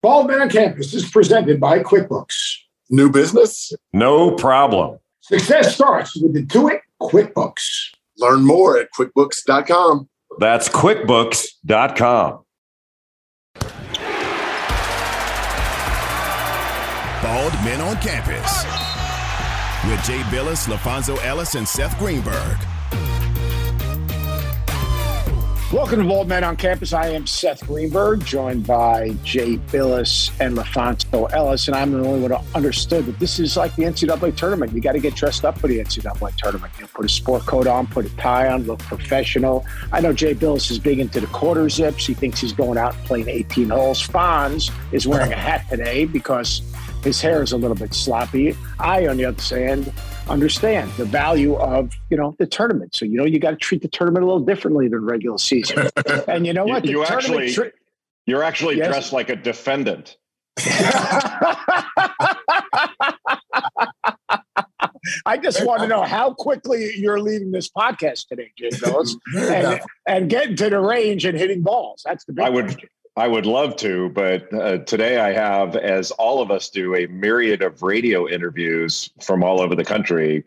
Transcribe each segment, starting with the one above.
Bald Man on Campus is presented by QuickBooks. New business? No problem. Success starts with Intuit QuickBooks. Learn more at QuickBooks.com. That's QuickBooks.com. Bald Men on Campus with Jay Bilas, LaPhonso Ellis, and Seth Greenberg. Welcome to Bald Men on Campus. I am Seth Greenberg, joined by Jay Bilas and LaPhonso Ellis. And I'm the only one who understood that this is like the NCAA tournament. You got to get dressed up for the NCAA tournament. You know, put a sport coat on, put a tie on, look professional. I know Jay Bilas is big into the quarter zips. He thinks he's going out and playing 18 holes. Fonz is wearing a hat today because his hair is a little bit sloppy. I, on the other hand, understand the value of you know the tournament. So you know you got to treat the tournament a little differently than regular season. and you know what? you, you actually tri- you're actually yes. dressed like a defendant. I just want to know how quickly you're leaving this podcast today, Jim Bilas, and, and getting to the range and hitting balls. That's the big I would question. I would love to, but uh, today I have, as all of us do, a myriad of radio interviews from all over the country,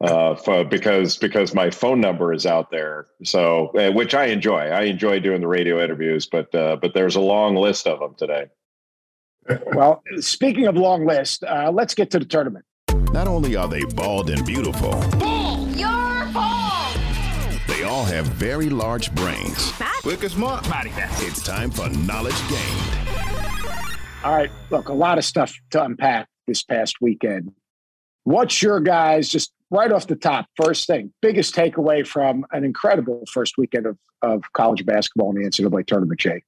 uh, for, because because my phone number is out there. So, uh, which I enjoy. I enjoy doing the radio interviews, but uh, but there's a long list of them today. Well, speaking of long list, uh, let's get to the tournament. Not only are they bald and beautiful. Bald, you're bald. They all have very large brains. Quick as smart. It's time for knowledge gained. All right, look, a lot of stuff to unpack this past weekend. What's your guys just right off the top? First thing, biggest takeaway from an incredible first weekend of, of college basketball in the NCAA tournament, Jay?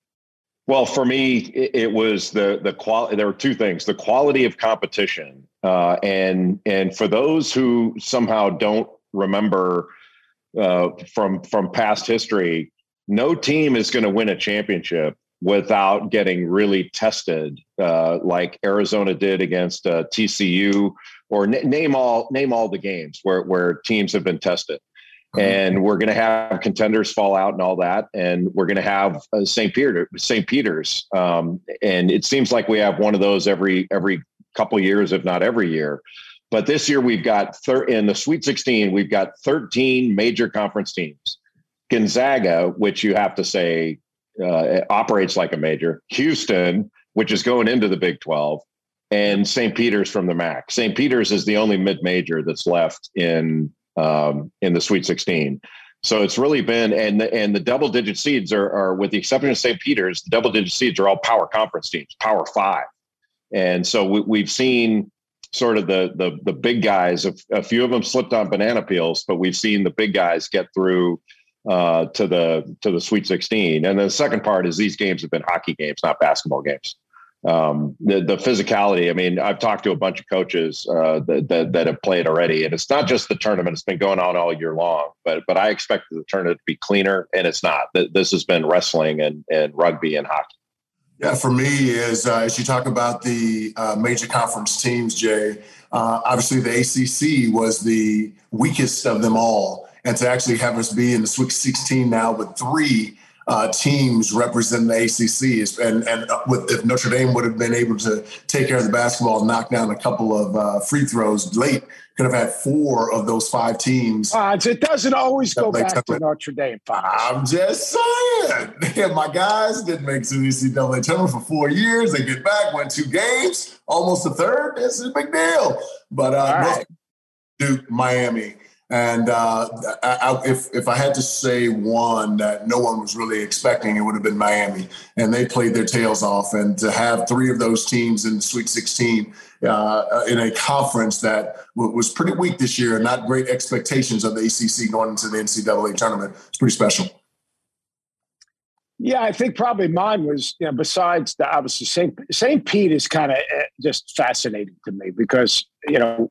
Well, for me, it, was the the quality. There were two things: the quality of competition, uh, and and for those who somehow don't remember uh, from from past history, no team is going to win a championship without getting really tested, uh, like Arizona did against uh, TCU, or n- name all name all the games where where teams have been tested. Mm-hmm. And we're going to have contenders fall out and all that, and we're going to have uh, St. Peter, St. Peter's, um, and it seems like we have one of those every every couple years, if not every year. But this year we've got thir- in the Sweet 16, we've got 13 major conference teams. Gonzaga, which you have to say uh, operates like a major, Houston, which is going into the Big 12, and St. Peter's from the MAAC. St. Peter's is the only mid-major that's left in um, in the Sweet 16. So it's really been and the, and the double-digit seeds are, are, with the exception of St. Peter's, the double-digit seeds are all power conference teams, Power Five, and so we, we've seen sort of the the the big guys. A, a few of them slipped on banana peels, but we've seen the big guys get through uh, to the to the Sweet 16. And the second part is these games have been hockey games, not basketball games. Um, the the physicality. I mean, I've talked to a bunch of coaches uh, that, that, that have played already, and it's not just the tournament; it's been going on all year long. But but I expect the tournament to be cleaner, and it's not. This has been wrestling and and rugby and hockey. Yeah, for me is uh, as you talk about the uh, major conference teams, Jay. Uh, obviously, the ACC was the weakest of them all, and to actually have us be in the Sweet 16 now with three uh, teams representing the ACC, and and uh, with, if Notre Dame would have been able to take care of the basketball, knock down a couple of uh, free throws late, could have had four of those five teams. Uh, it doesn't always go back to Notre Dame. I'm just saying. My guys didn't make the NCAA tournament for four years. They get back, won two games, almost a third. This is a big deal. But uh, right. Duke, Miami, and uh, I, if if I had to say one that no one was really expecting, it would have been Miami, and they played their tails off. And to have three of those teams in the Sweet 16 uh, in a conference that w- was pretty weak this year, and not great expectations of the ACC going into the NCAA tournament, it's pretty special. Yeah, I think probably mine was, you know, besides the obviously St. St. Pete is kind of eh, just fascinating to me because, you know,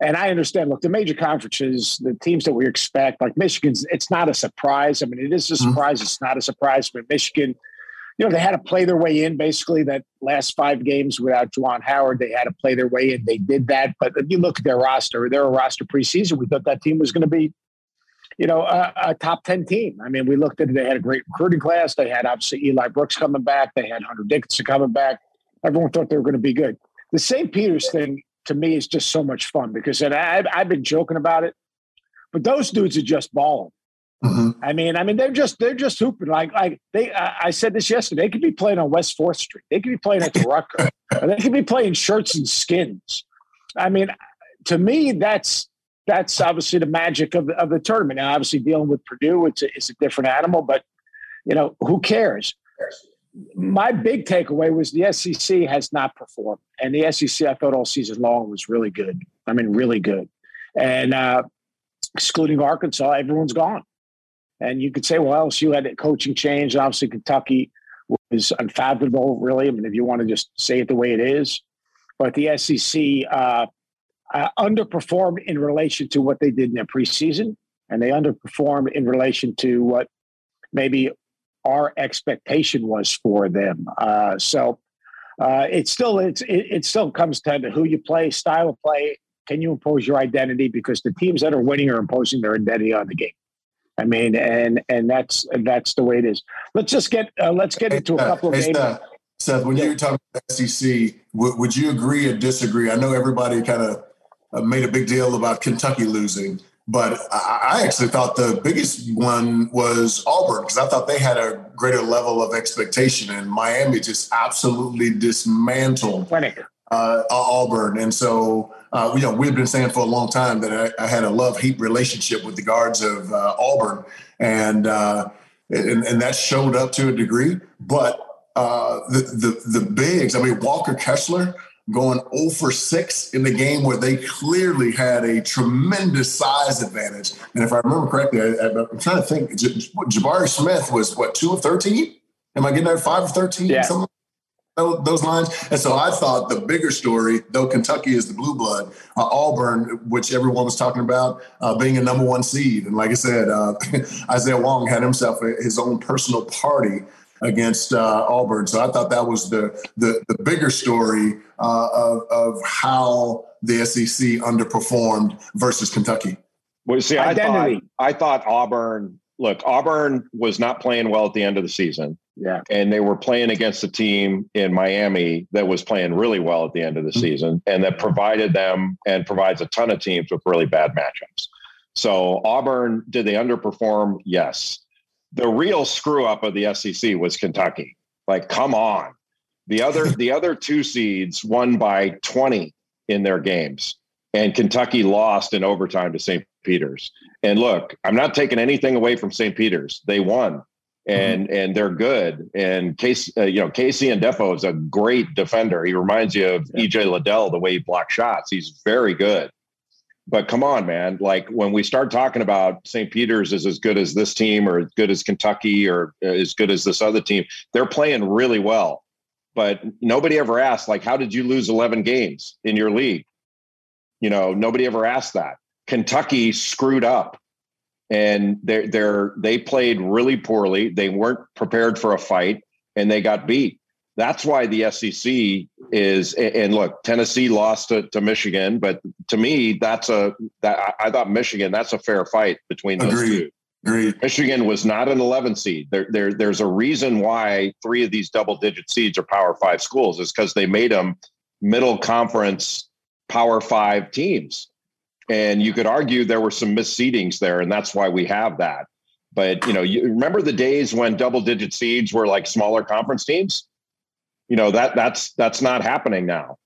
and I understand, look, the major conferences, the teams that we expect, like Michigan's, it's not a surprise. I mean, it is a mm-hmm. surprise. It's not a surprise, but Michigan, you know, they had to play their way in basically that last five games without Juwan Howard. They had to play their way in. They did that. But if you look at their roster, they're a roster preseason. We thought that team was going to be, you know, a, a, top 10 team. I mean, we looked at it. They had a great recruiting class. They had obviously Eli Brooks coming back. They had Hunter Dickinson coming back. everyone thought they were going to be good. The St. Peter's thing to me is just so much fun because and I've, I've been joking about it, but those dudes are just balling. Mm-hmm. I mean, I mean, they're just they're just hooping like like they. I, I said this yesterday. They could be playing on West Fourth Street. They could be playing at the Rucker. they could be playing shirts and skins. I mean, to me, that's that's obviously the magic of the, of the tournament. Now, obviously, dealing with Purdue, it's a, it's a different animal, but you know, who cares? My big takeaway was the SEC has not performed, and the SEC I thought all season long was really good. I mean, really good, and uh, excluding Arkansas, everyone's gone. And you could say, well, LSU had a coaching change. Obviously, Kentucky was unfathomable, really. I mean, if you want to just say it the way it is. But the SEC uh, uh, underperformed in relation to what they did in their preseason, and they underperformed in relation to what maybe our expectation was for them. Uh, so uh, it still it's it, it still comes down to who you play, style of play. Can you impose your identity? Because the teams that are winning are imposing their identity on the game. I mean, and and that's that's the way it is. Let's just get uh, let's get into a couple of hey, Seth, Seth, when yeah. you were talking about SEC, w- would you agree or disagree? I know everybody kind of uh, made a big deal about Kentucky losing, but I, I actually thought the biggest one was Auburn because I thought they had a greater level of expectation, and Miami just absolutely dismantled uh, Auburn, and so uh, you know, we've been saying for a long time that I, I had a love hate relationship with the guards of uh, Auburn, and, uh, and, and that showed up to a degree. But uh, the the the bigs, I mean, Walker Kessler going 0 for 6 in the game where they clearly had a tremendous size advantage. And if I remember correctly, I, am trying to think. Jabari Smith was what two of 13? Am I getting that five of 13? Yeah. Something those lines. And so I thought the bigger story, though Kentucky is the blue blood, uh, Auburn, which everyone was talking about, uh, being a number one seed. And like I said, uh, Isaiah Wong had himself a, his own personal party against uh, Auburn. So I thought that was the the, the bigger story uh, of, of how the SEC underperformed versus Kentucky. Well, see, I thought, I thought Auburn. Look, Auburn was not playing well at the end of the season. Yeah. And they were playing against a team in Miami that was playing really well at the end of the mm-hmm. season and that provided them and provides a ton of teams with really bad matchups. So Auburn, did they underperform? Yes. The real screw up of the SEC was Kentucky. Like, come on. The other the other two seeds won by 20 in their games. And Kentucky lost in overtime to St. Peter's. And look, I'm not taking anything away from St. Peter's. They won. Mm-hmm. and mm-hmm. and they're good. And Case, uh, you know, KC Ndefo is a great defender. He reminds you of yeah. EJ Liddell the way he blocks shots. He's very good. But come on, man! Like when we start talking about St. Peter's is as good as this team, or as good as Kentucky, or uh, as good as this other team, they're playing really well. But nobody ever asked, like, how did you lose 11 games in your league? You know, nobody ever asked that. Kentucky screwed up and they're they're they played really poorly. They weren't prepared for a fight, and they got beat. That's why the SEC is. And look, Tennessee lost to, to Michigan, but to me, that's a that I thought Michigan. That's a fair fight between those Agreed. two. Agreed. Michigan was not an 11 seed. There, there, there's a reason why three of these double digit seeds are Power Five schools. Is because they made them middle conference Power Five teams. And you could argue there were some misseedings there, and that's why we have that. But you know, you remember the days when double digit seeds were like smaller conference teams? You know, that that's that's not happening now.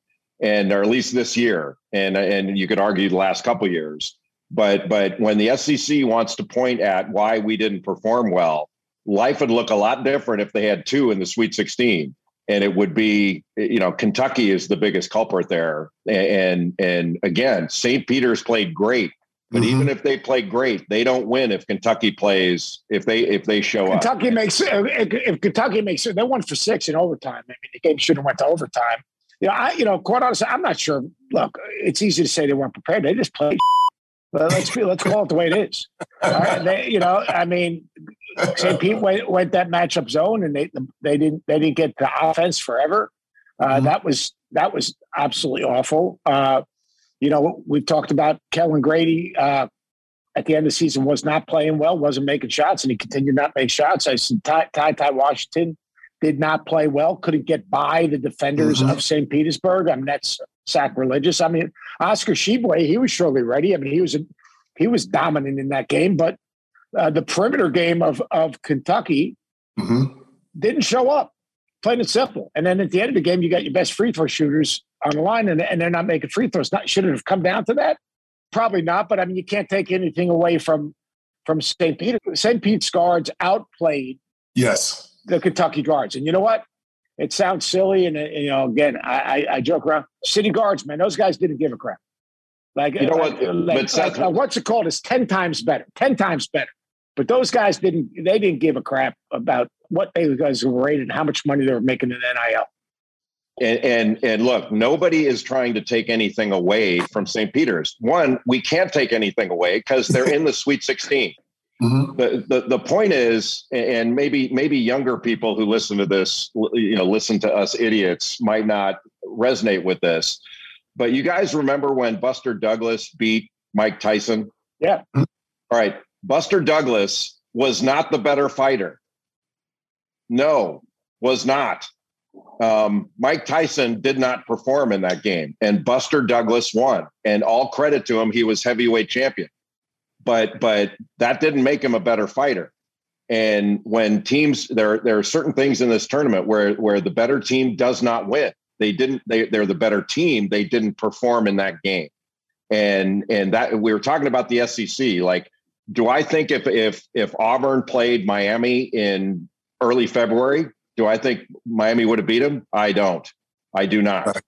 And or at least this year. And and you could argue the last couple years. But but when the SEC wants to point at why we didn't perform well, life would look a lot different if they had two in the Sweet 16 and it would be you know Kentucky is the biggest culprit there and and again St. Peter's played great but mm-hmm. even if they play great they don't win if Kentucky plays if they if they show Kentucky up. Kentucky makes if Kentucky makes it they won for 6 in overtime I mean the game should have went to overtime you know I you know quite honestly I'm not sure look it's easy to say they weren't prepared they just played let's be, let's call it the way it is. They, you know, I mean, St. Pete went, went that matchup zone, and they they didn't they didn't get the offense forever. Uh, mm-hmm. That was that was absolutely awful. Uh, you know, we've talked about Kellan Grady uh, at the end of the season was not playing well, wasn't making shots, and he continued not make shots. I said Ty Ty, Ty Washington did not play well, couldn't get by the defenders mm-hmm. of St. Petersburg. I mean, that's sacrilegious. I mean, Oscar Tshiebwe, he was surely ready. I mean, he was a, he was dominant in that game, but uh, the perimeter game of of Kentucky mm-hmm. didn't show up. Plain and simple. And then at the end of the game, you got your best free throw shooters on the line, and, and they're not making free throws. Not should it have come down to that? Probably not. But I mean, you can't take anything away from from St. Peter. St. Pete's guards outplayed yes the Kentucky guards, and you know what? It sounds silly, and, you know, again, I, I, I joke around. City guards, man, those guys didn't give a crap. Like, you know like, what? Like, but Seth, like, uh, what's it called? Is ten times better. Ten times better. But those guys didn't. They didn't give a crap about what they guys were rated and how much money they were making in NIL. And, and and look, nobody is trying to take anything away from St. Peter's. One, we can't take anything away because they're in the Sweet 16. Mm-hmm. The, the the point is, and maybe maybe younger people who listen to this, you know, listen to us idiots might not resonate with this. But you guys remember when Buster Douglas beat Mike Tyson? Yeah. All right. Buster Douglas was not the better fighter. No, was not. Um, Mike Tyson did not perform in that game, and Buster Douglas won. And all credit to him, he was heavyweight champion. But but that didn't make him a better fighter. And when teams there there are certain things in this tournament where where the better team does not win. They didn't. They they're the better team. They didn't perform in that game. And and that we were talking about the SEC. Like, do I think if if if Auburn played Miami in early February, do I think Miami would have beat them? I don't. I do not. Right.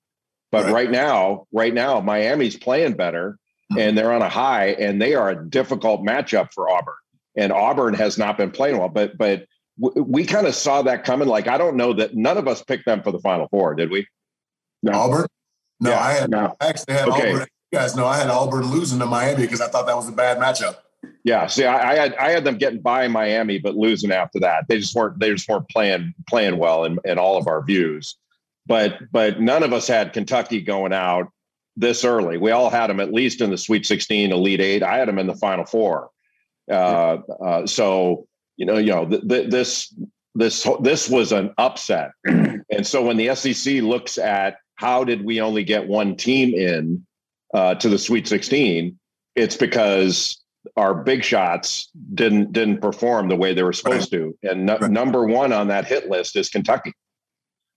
But right. right. now, right now, Miami's playing better mm-hmm. and they're on a high and they are a difficult matchup for Auburn. And Auburn has not been playing well, but but w- we kind of saw that coming. Like I don't know that none of us picked them for the Final Four, did we? No. Auburn? No, yeah, I had no. I actually had okay. Auburn. You guys know I had Auburn losing to Miami because I thought that was a bad matchup. Yeah, see, I, I, had I had them getting by Miami, but losing after that. They just weren't they just weren't playing playing well in, in all of our views. But but none of us had Kentucky going out this early. We all had them at least in the Sweet 16, Elite Eight. I had them in the Final Four. Uh, uh, so you know, you know, th- th- this this this was an upset, and so when the SEC looks at how did we only get one team in uh, to the Sweet 16, it's because our big shots didn't didn't perform the way they were supposed right. to. And right. number one on that hit list is Kentucky.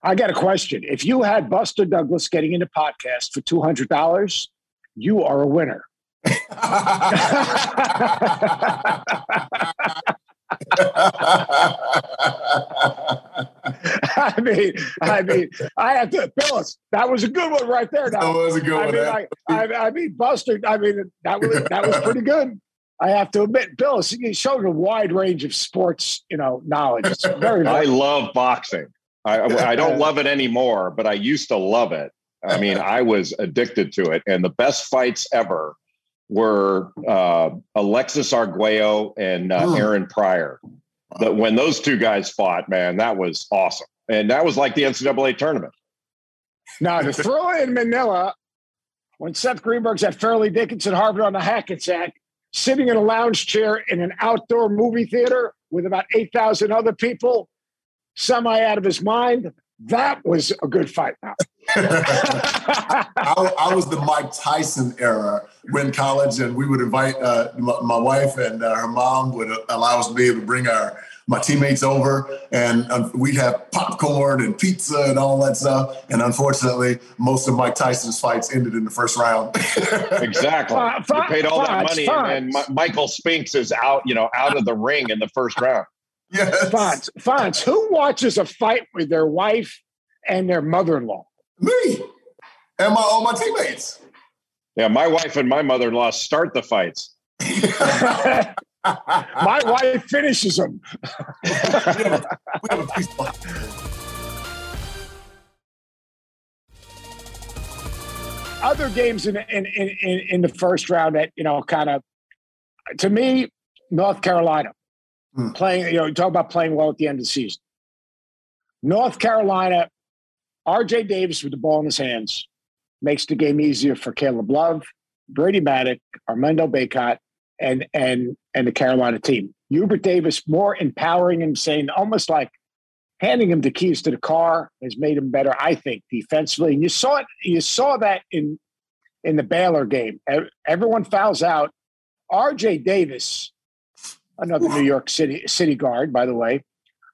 I got a question. If you had Buster Douglas getting into podcast for two hundred dollars, you are a winner. I mean, I mean, I have to, Phyllis. That was a good one right there. Now. That was a good I one. Mean, I, I, I, mean, Buster. I mean, that was that was pretty good. I have to admit, Bill, you showed a wide range of sports, you know, knowledge. It's very. I love boxing. I, I don't love it anymore, but I used to love it. I mean, I was addicted to it, and the best fights ever were uh, Alexis Arguello and uh, Aaron Pryor. That when those two guys fought, man, that was awesome, and that was like the NCAA tournament. Now to throw in Manila, when Seth Greenberg's at Fairleigh Dickinson Harvard on the Hackensack, sitting in a lounge chair in an outdoor movie theater with about 8,000 other people, semi out of his mind. That was a good fight. I, I, was the Mike Tyson era when college, and we would invite uh, my, my, wife and uh, her mom would allow us to be able to bring our my teammates over, and um, we'd have popcorn and pizza and all that stuff. And unfortunately, most of Mike Tyson's fights ended in the first round. exactly. Uh, you paid all that money, and then Michael Spinks is out, you know, out of the ring in the first round. Yes. Fonz, Fonz, who watches a fight with their wife and their mother-in-law? Me and my all my teammates. Yeah, my wife and my mother-in-law start the fights. My wife finishes them. Other games in, in in in the first round that you know kind of to me, North Carolina hmm. playing. You know, talk about playing well at the end of the season. North Carolina, R.J. Davis with the ball in his hands makes the game easier for Caleb Love, Brady Manek, Armando Bacot, and and and the Carolina team. Hubert Davis more empowering and saying almost like handing him the keys to the car has made him better, I think, defensively. And you saw it. You saw that in in the Baylor game. Everyone fouls out. R.J. Davis, another New York City City guard, by the way,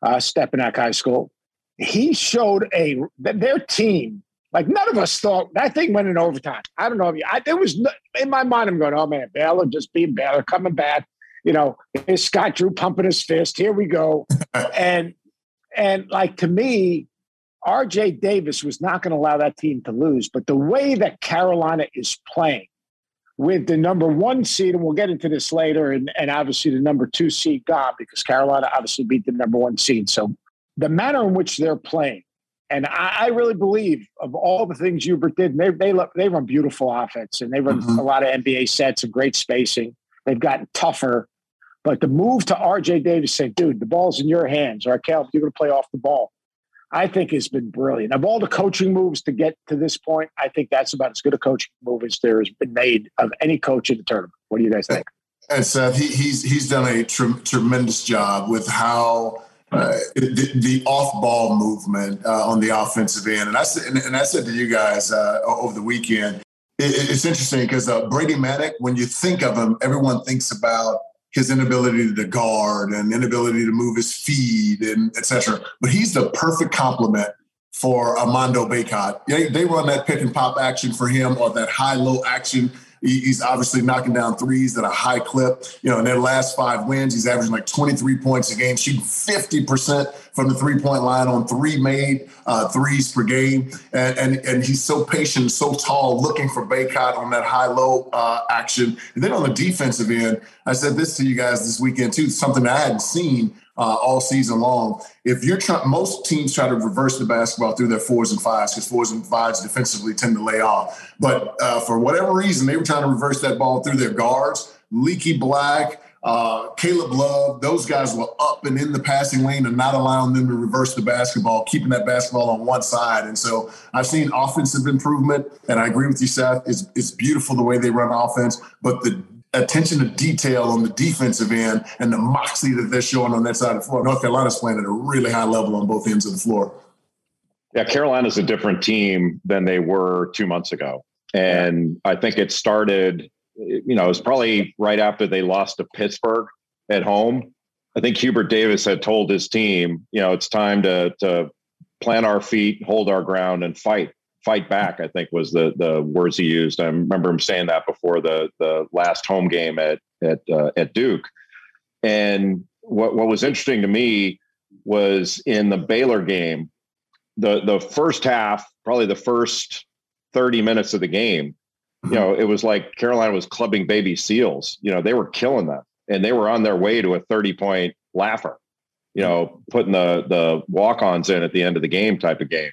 uh, Stepinac High School. He showed a their team. Like none of us thought that thing went in overtime. I don't know if you, I, there was no, in my mind. I'm going, oh man, Baylor just being Baylor, coming back. You know, is Scott Drew pumping his fist. Here we go, and and like to me, RJ Davis was not going to allow that team to lose. But the way that Carolina is playing with the number one seed, and we'll get into this later, and, and obviously the number two seed gone because Carolina obviously beat the number one seed. So the manner in which they're playing, and I, I really believe of all the things Hubert did, they they they run beautiful offense and they run mm-hmm. a lot of NBA sets and great spacing. They've gotten tougher. But the move to RJ Davis saying, dude, the ball's in your hands, or Caleb, you're going to play off the ball, I think has been brilliant. Of all the coaching moves to get to this point, I think that's about as good a coaching move as there has been made of any coach in the tournament. What do you guys think? And Seth, he, he's he's done a tre- tremendous job with how uh, the, the, off-ball movement uh, on the offensive end. And I said, and, and I said to you guys uh, over the weekend, it, it's interesting because uh, Brady Manek, when you think of him, everyone thinks about his inability to guard and inability to move his feet and etc. But he's the perfect complement for Armando Bacot. They, they run that pick and pop action for him or that high low action He's obviously knocking down threes at a high clip. You know, in their last five wins, he's averaging like 23 points a game, shooting 50% from the three point line on three made uh, threes per game. And, and, and he's so patient, so tall, looking for Bacot on that high low uh, action. And then on the defensive end, I said this to you guys this weekend too, something I hadn't seen uh, all season long. If you're trying, most teams try to reverse the basketball through their fours and fives because fours and fives defensively tend to lay off. But uh, for whatever reason, they were trying to reverse that ball through their guards. Leaky Black, uh, Caleb Love, those guys were up and in the passing lane and not allowing them to reverse the basketball, keeping that basketball on one side. And so I've seen offensive improvement, and I agree with you, Seth. It's, it's beautiful the way they run offense, but the attention to detail on the defensive end and the moxie that they're showing on that side of the floor. North Carolina's playing at a really high level on both ends of the floor. Yeah, Carolina's a different team than they were two months ago. And I think it started, you know, it was probably right after they lost to Pittsburgh at home. I think Hubert Davis had told his team, you know, it's time to to plant our feet, hold our ground, and fight fight back. I think was the the words he used. I remember him saying that before the the last home game at at uh, at Duke. And what what was interesting to me was in the Baylor game, the the first half, probably the first thirty minutes of the game. You know, it was like Carolina was clubbing baby seals. You know, they were killing them, and they were on their way to a thirty point laugher. You know, putting the the walk ons in at the end of the game type of game.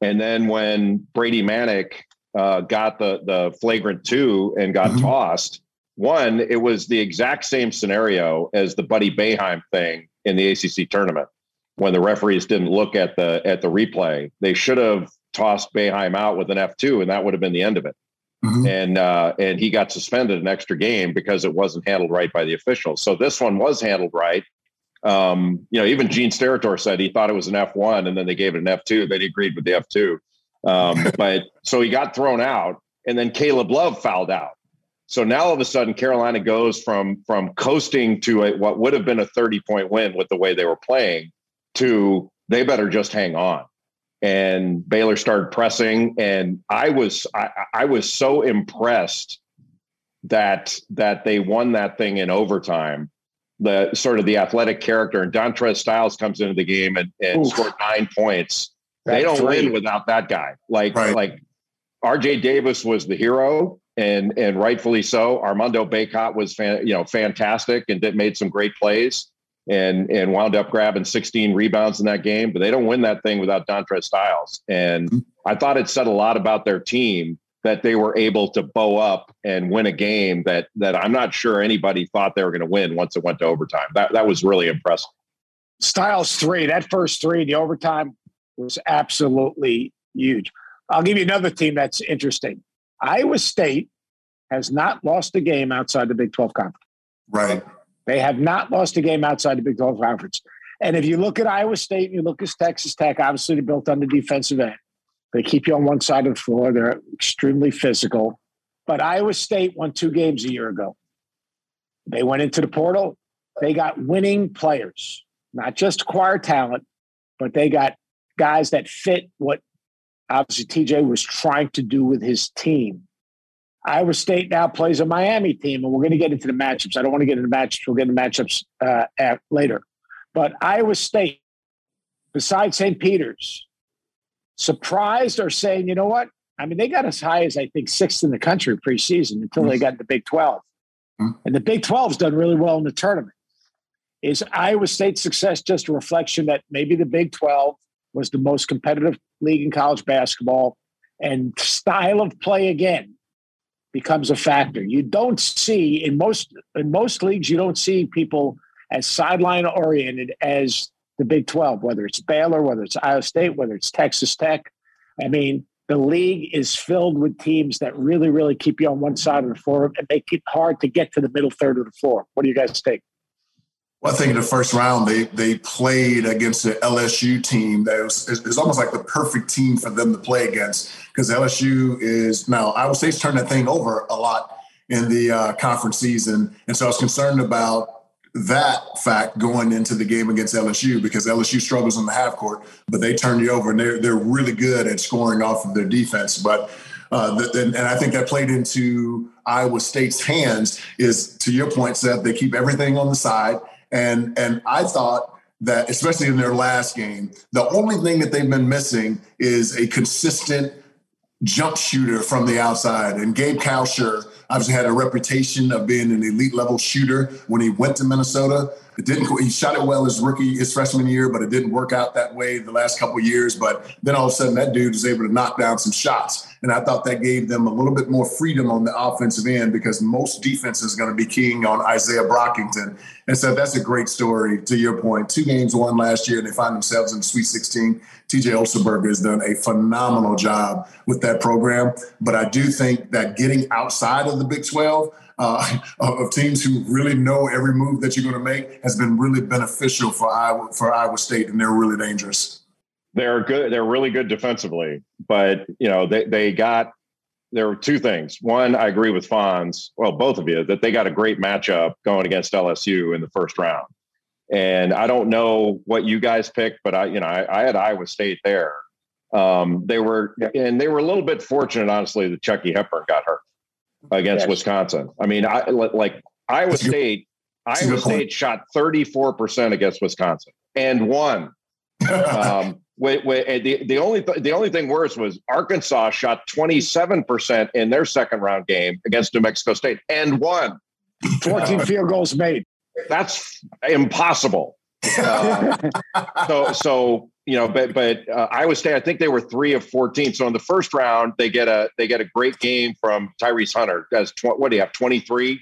And then when Brady Manek uh, got the the flagrant two and got mm-hmm. tossed, one it was the exact same scenario as the Buddy Boeheim thing in the ACC tournament when the referees didn't look at the at the replay. They should have tossed Boeheim out with an F two, and that would have been the end of it. Mm-hmm. And uh, and he got suspended an extra game because it wasn't handled right by the officials. So this one was handled right, um, you know, even Gene Steratore said he thought it was an F1 and then they gave it an F2. Then he agreed with the F2. Um, but so he got thrown out and then Caleb Love fouled out. So now all of a sudden Carolina goes from from coasting to a, what would have been a 30 point win with the way they were playing to they better just hang on. And Baylor started pressing and I was I, I was so impressed that that they won that thing in overtime the sort of the athletic character, and Dontrez Styles comes into the game and, and scored nine points. they don't win without that guy. Like right. like R.J. Davis was the hero, and and rightfully so. Armando Bacot was fan, you know fantastic and did, made some great plays and and wound up grabbing 16 rebounds in that game. But they don't win that thing without Dontrez Styles. And mm-hmm. I thought it said a lot about their team that they were able to bow up and win a game that that I'm not sure anybody thought they were going to win once it went to overtime. That that was really impressive. Styles three, that first three, the overtime was absolutely huge. I'll give you another team that's interesting. Iowa State has not lost a game outside the Big 12 conference. Right. They have not lost a game outside the Big 12 conference. And if you look at Iowa State and you look at Texas Tech, obviously they're built on the defensive end. They keep you on one side of the floor. They're extremely physical. But Iowa State won two games a year ago. They went into the portal. They got winning players, not just acquired talent, but they got guys that fit what obviously TJ was trying to do with his team. Iowa State now plays a Miami team, and we're going to get into the matchups. I don't want to get into the matchups. We'll get into matchups uh, at, later. But Iowa State, besides St. Peter's, surprised or saying, you know what? I mean, they got as high as I think sixth in the country preseason until they got the Big 12. Mm-hmm. And the Big 12's done really well in the tournament. Is Iowa State's success just a reflection that maybe the Big 12 was the most competitive league in college basketball and style of play again becomes a factor. You don't see in most in most leagues you don't see people as sideline oriented as the Big 12, whether it's Baylor, whether it's Iowa State, whether it's Texas Tech. I mean, the league is filled with teams that really, really keep you on one side of the floor and make it hard to get to the middle third of the floor. What do you guys think? Well, I think in the first round they they played against the LSU team that was it was almost like the perfect team for them to play against because LSU is now Iowa State's turned that thing over a lot in the uh, conference season, and so I was concerned about that fact going into the game against LSU because LSU struggles in the half court, but they turn you over and they're they're really good at scoring off of their defense. But uh, the, and I think that played into Iowa State's hands. Is to your point, Seth, they keep everything on the side, and and I thought that especially in their last game, the only thing that they've been missing is a consistent jump shooter from the outside. And Gabe Kalscheur obviously had a reputation of being an elite level shooter when he went to Minnesota. It didn't. He shot it well his rookie, his freshman year, but it didn't work out that way the last couple years. But then all of a sudden, that dude was able to knock down some shots, and I thought that gave them a little bit more freedom on the offensive end because most defense is going to be keying on Isaiah Brockington, and so that's a great story. To your point, two games won last year, and they find themselves in the Sweet 16. TJ Otzelberger has done a phenomenal job with that program, but I do think that getting outside of the Big 12 uh, of teams who really know every move that you're going to make has been really beneficial for Iowa, for Iowa State, and they're really dangerous. They're good. They're really good defensively, but you know they they got there were two things. One, I agree with Fonz. Well, both of you that they got a great matchup going against LSU in the first round. And I don't know what you guys picked, but I, you know, I, I had Iowa State there. Um, they were, and they were a little bit fortunate, honestly, that Chucky Hepburn got hurt against yes. Wisconsin. I mean, I like Iowa State. Iowa State shot 34% against Wisconsin and won. um, wait, wait, the, the only th- the only thing worse was Arkansas shot 27% in their second round game against New Mexico State and won. 14 field goals made. That's impossible. Uh, so so you know, but but uh, Iowa State, I think they were three of fourteen. So in the first round, they get a they get a great game from Tyrese Hunter. As tw- what do you have? Twenty three.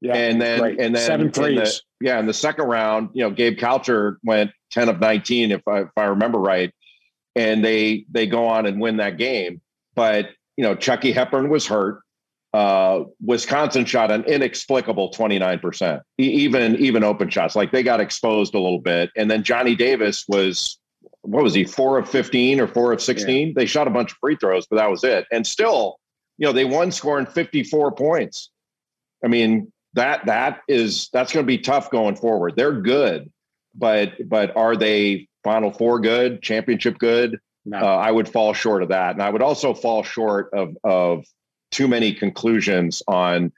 Yeah, and then right. and then seven threes. The, yeah, in the second round, you know, Gabe Kalscheur went ten of nineteen, if I if I remember right, and they they go on and win that game. But you know, Chucky Hepburn was hurt. Uh, Wisconsin shot an inexplicable 29%, even even open shots. Like they got exposed a little bit. And then Johnny Davis was what was he, four of 15 or four of 16? Yeah. They shot a bunch of free throws, but that was it. And still, you know, they won scoring 54 points. I mean, that that is that's going to be tough going forward. They're good, but but are they Final Four good, championship good? No. Uh, I would fall short of that, and I would also fall short of of too many conclusions on,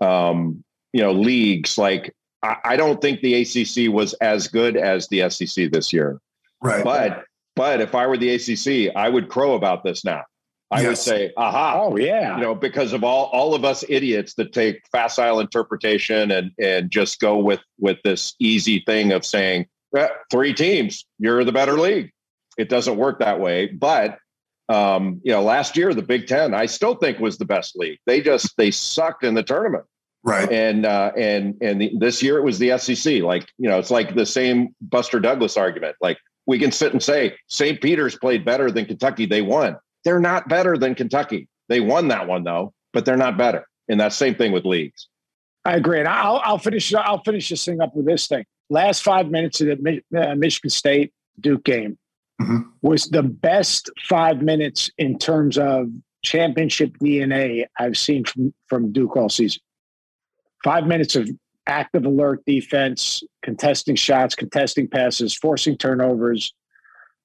um, you know, leagues. Like I, I don't think the ACC was as good as the SEC this year. Right. But but if I were the ACC, I would crow about this now. I yes. would say, aha. Oh, yeah. You know, because of all all of us idiots that take facile interpretation and and just go with with this easy thing of saying, eh, three teams, you're the better league. It doesn't work that way. But um, you know, last year the Big Ten, I still think was the best league. They just they sucked in the tournament. Right. And uh, and and the, this year it was the SEC. Like you know, it's like the same Buster Douglas argument. Like we can sit and say St. Peter's played better than Kentucky. They won. They're not better than Kentucky. They won that one though, but they're not better. And that same thing with leagues. I agree. And I'll, I'll finish. I'll finish this thing up with this thing. last five minutes of the uh, Michigan State Duke game mm-hmm. was the best five minutes in terms of championship DNA I've seen from, from Duke all season. Five minutes of active alert defense, contesting shots, contesting passes, forcing turnovers,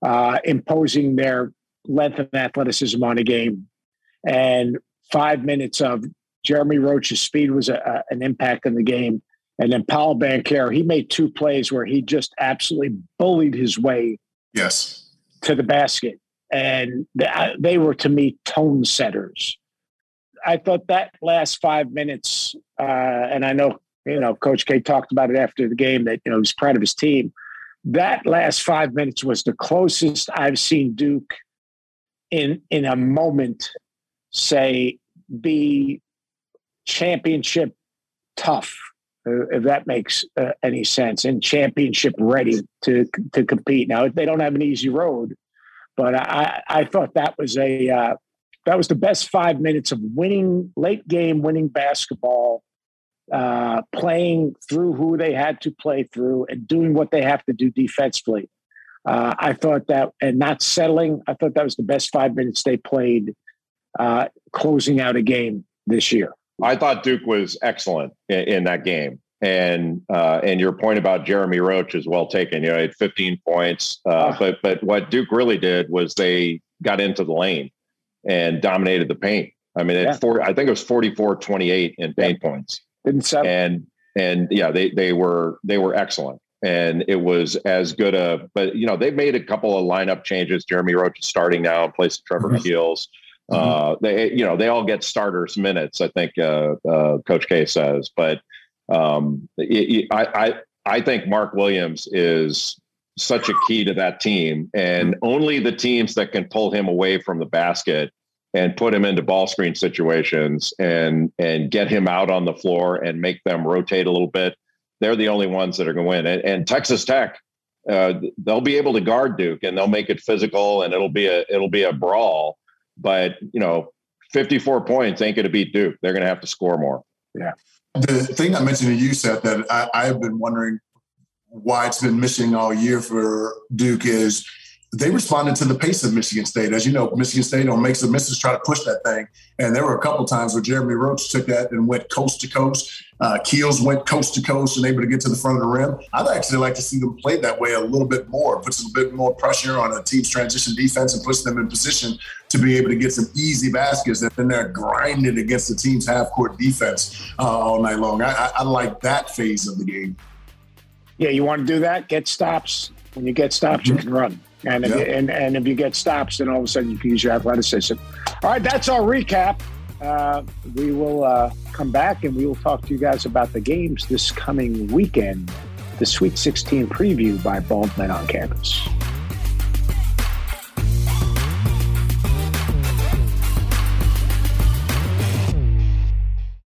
uh, imposing their length and athleticism on a game, and five minutes of Jeremy Roach's speed was a, a, an impact in the game. And then Paolo Banchero, he made two plays where he just absolutely bullied his way yes to the basket. And they were, to me, tone setters. I thought that last five minutes, uh, and I know, you know, Coach K talked about it after the game that, you know, he's proud of his team. That last five minutes was the closest I've seen Duke in in a moment say be championship tough, if that makes uh, any sense, and championship ready to to compete. Now they don't have an easy road, but I I thought that was a uh, that was the best five minutes of winning late game winning basketball. Uh, playing through who they had to play through and doing what they have to do defensively. Uh, I thought that, and not settling. I thought that was the best five minutes they played, uh, closing out a game this year. I thought Duke was excellent in, in that game. And uh, and your point about Jeremy Roach is well taken. You know, he had 15 points, uh, oh. but but what Duke really did was they got into the lane and dominated the paint. I mean, yeah. four, I think it was 44 28 in paint yeah. points. Didn't. And and yeah, they they were they were excellent. And it was as good a, but you know, they made a couple of lineup changes. Jeremy Roach is starting now in place of Trevor mm-hmm. Keels. Mm-hmm. Uh, they, you know, they all get starters minutes. I think uh, uh, Coach K says, but um, it, I, I, I think Mark Williams is such a key to that team, and only the teams that can pull him away from the basket and put him into ball screen situations and and get him out on the floor and make them rotate a little bit. They're the only ones that are going to win. And, and Texas Tech, uh, they'll be able to guard Duke, and they'll make it physical, and it'll be a it'll be a brawl. But you know, 54 points ain't going to beat Duke. They're going to have to score more. Yeah. The thing I mentioned to you, Seth, that I, I've been wondering why it's been missing all year for Duke is they responded to the pace of Michigan State. As you know, Michigan State on makes and misses try to push that thing. And there were a couple times where Jeremy Roach took that and went coast to coast. Uh, Keels went coast to coast and able to get to the front of the rim. I'd actually like to see them play that way a little bit more, puts a bit more pressure on a team's transition defense and puts them in position to be able to get some easy baskets and then they're grinding against the team's half court defense uh, all night long. I, I, I like that phase of the game. Yeah, you want to do that? Get stops. When you get stops, mm-hmm. you can run. And if, you, and, and if you get stops, then all of a sudden you can use your athleticism. All right, that's our recap. Uh, we will uh, come back and we will talk to you guys about the games this coming weekend, the Sweet 16 preview by Bald Men on Campus.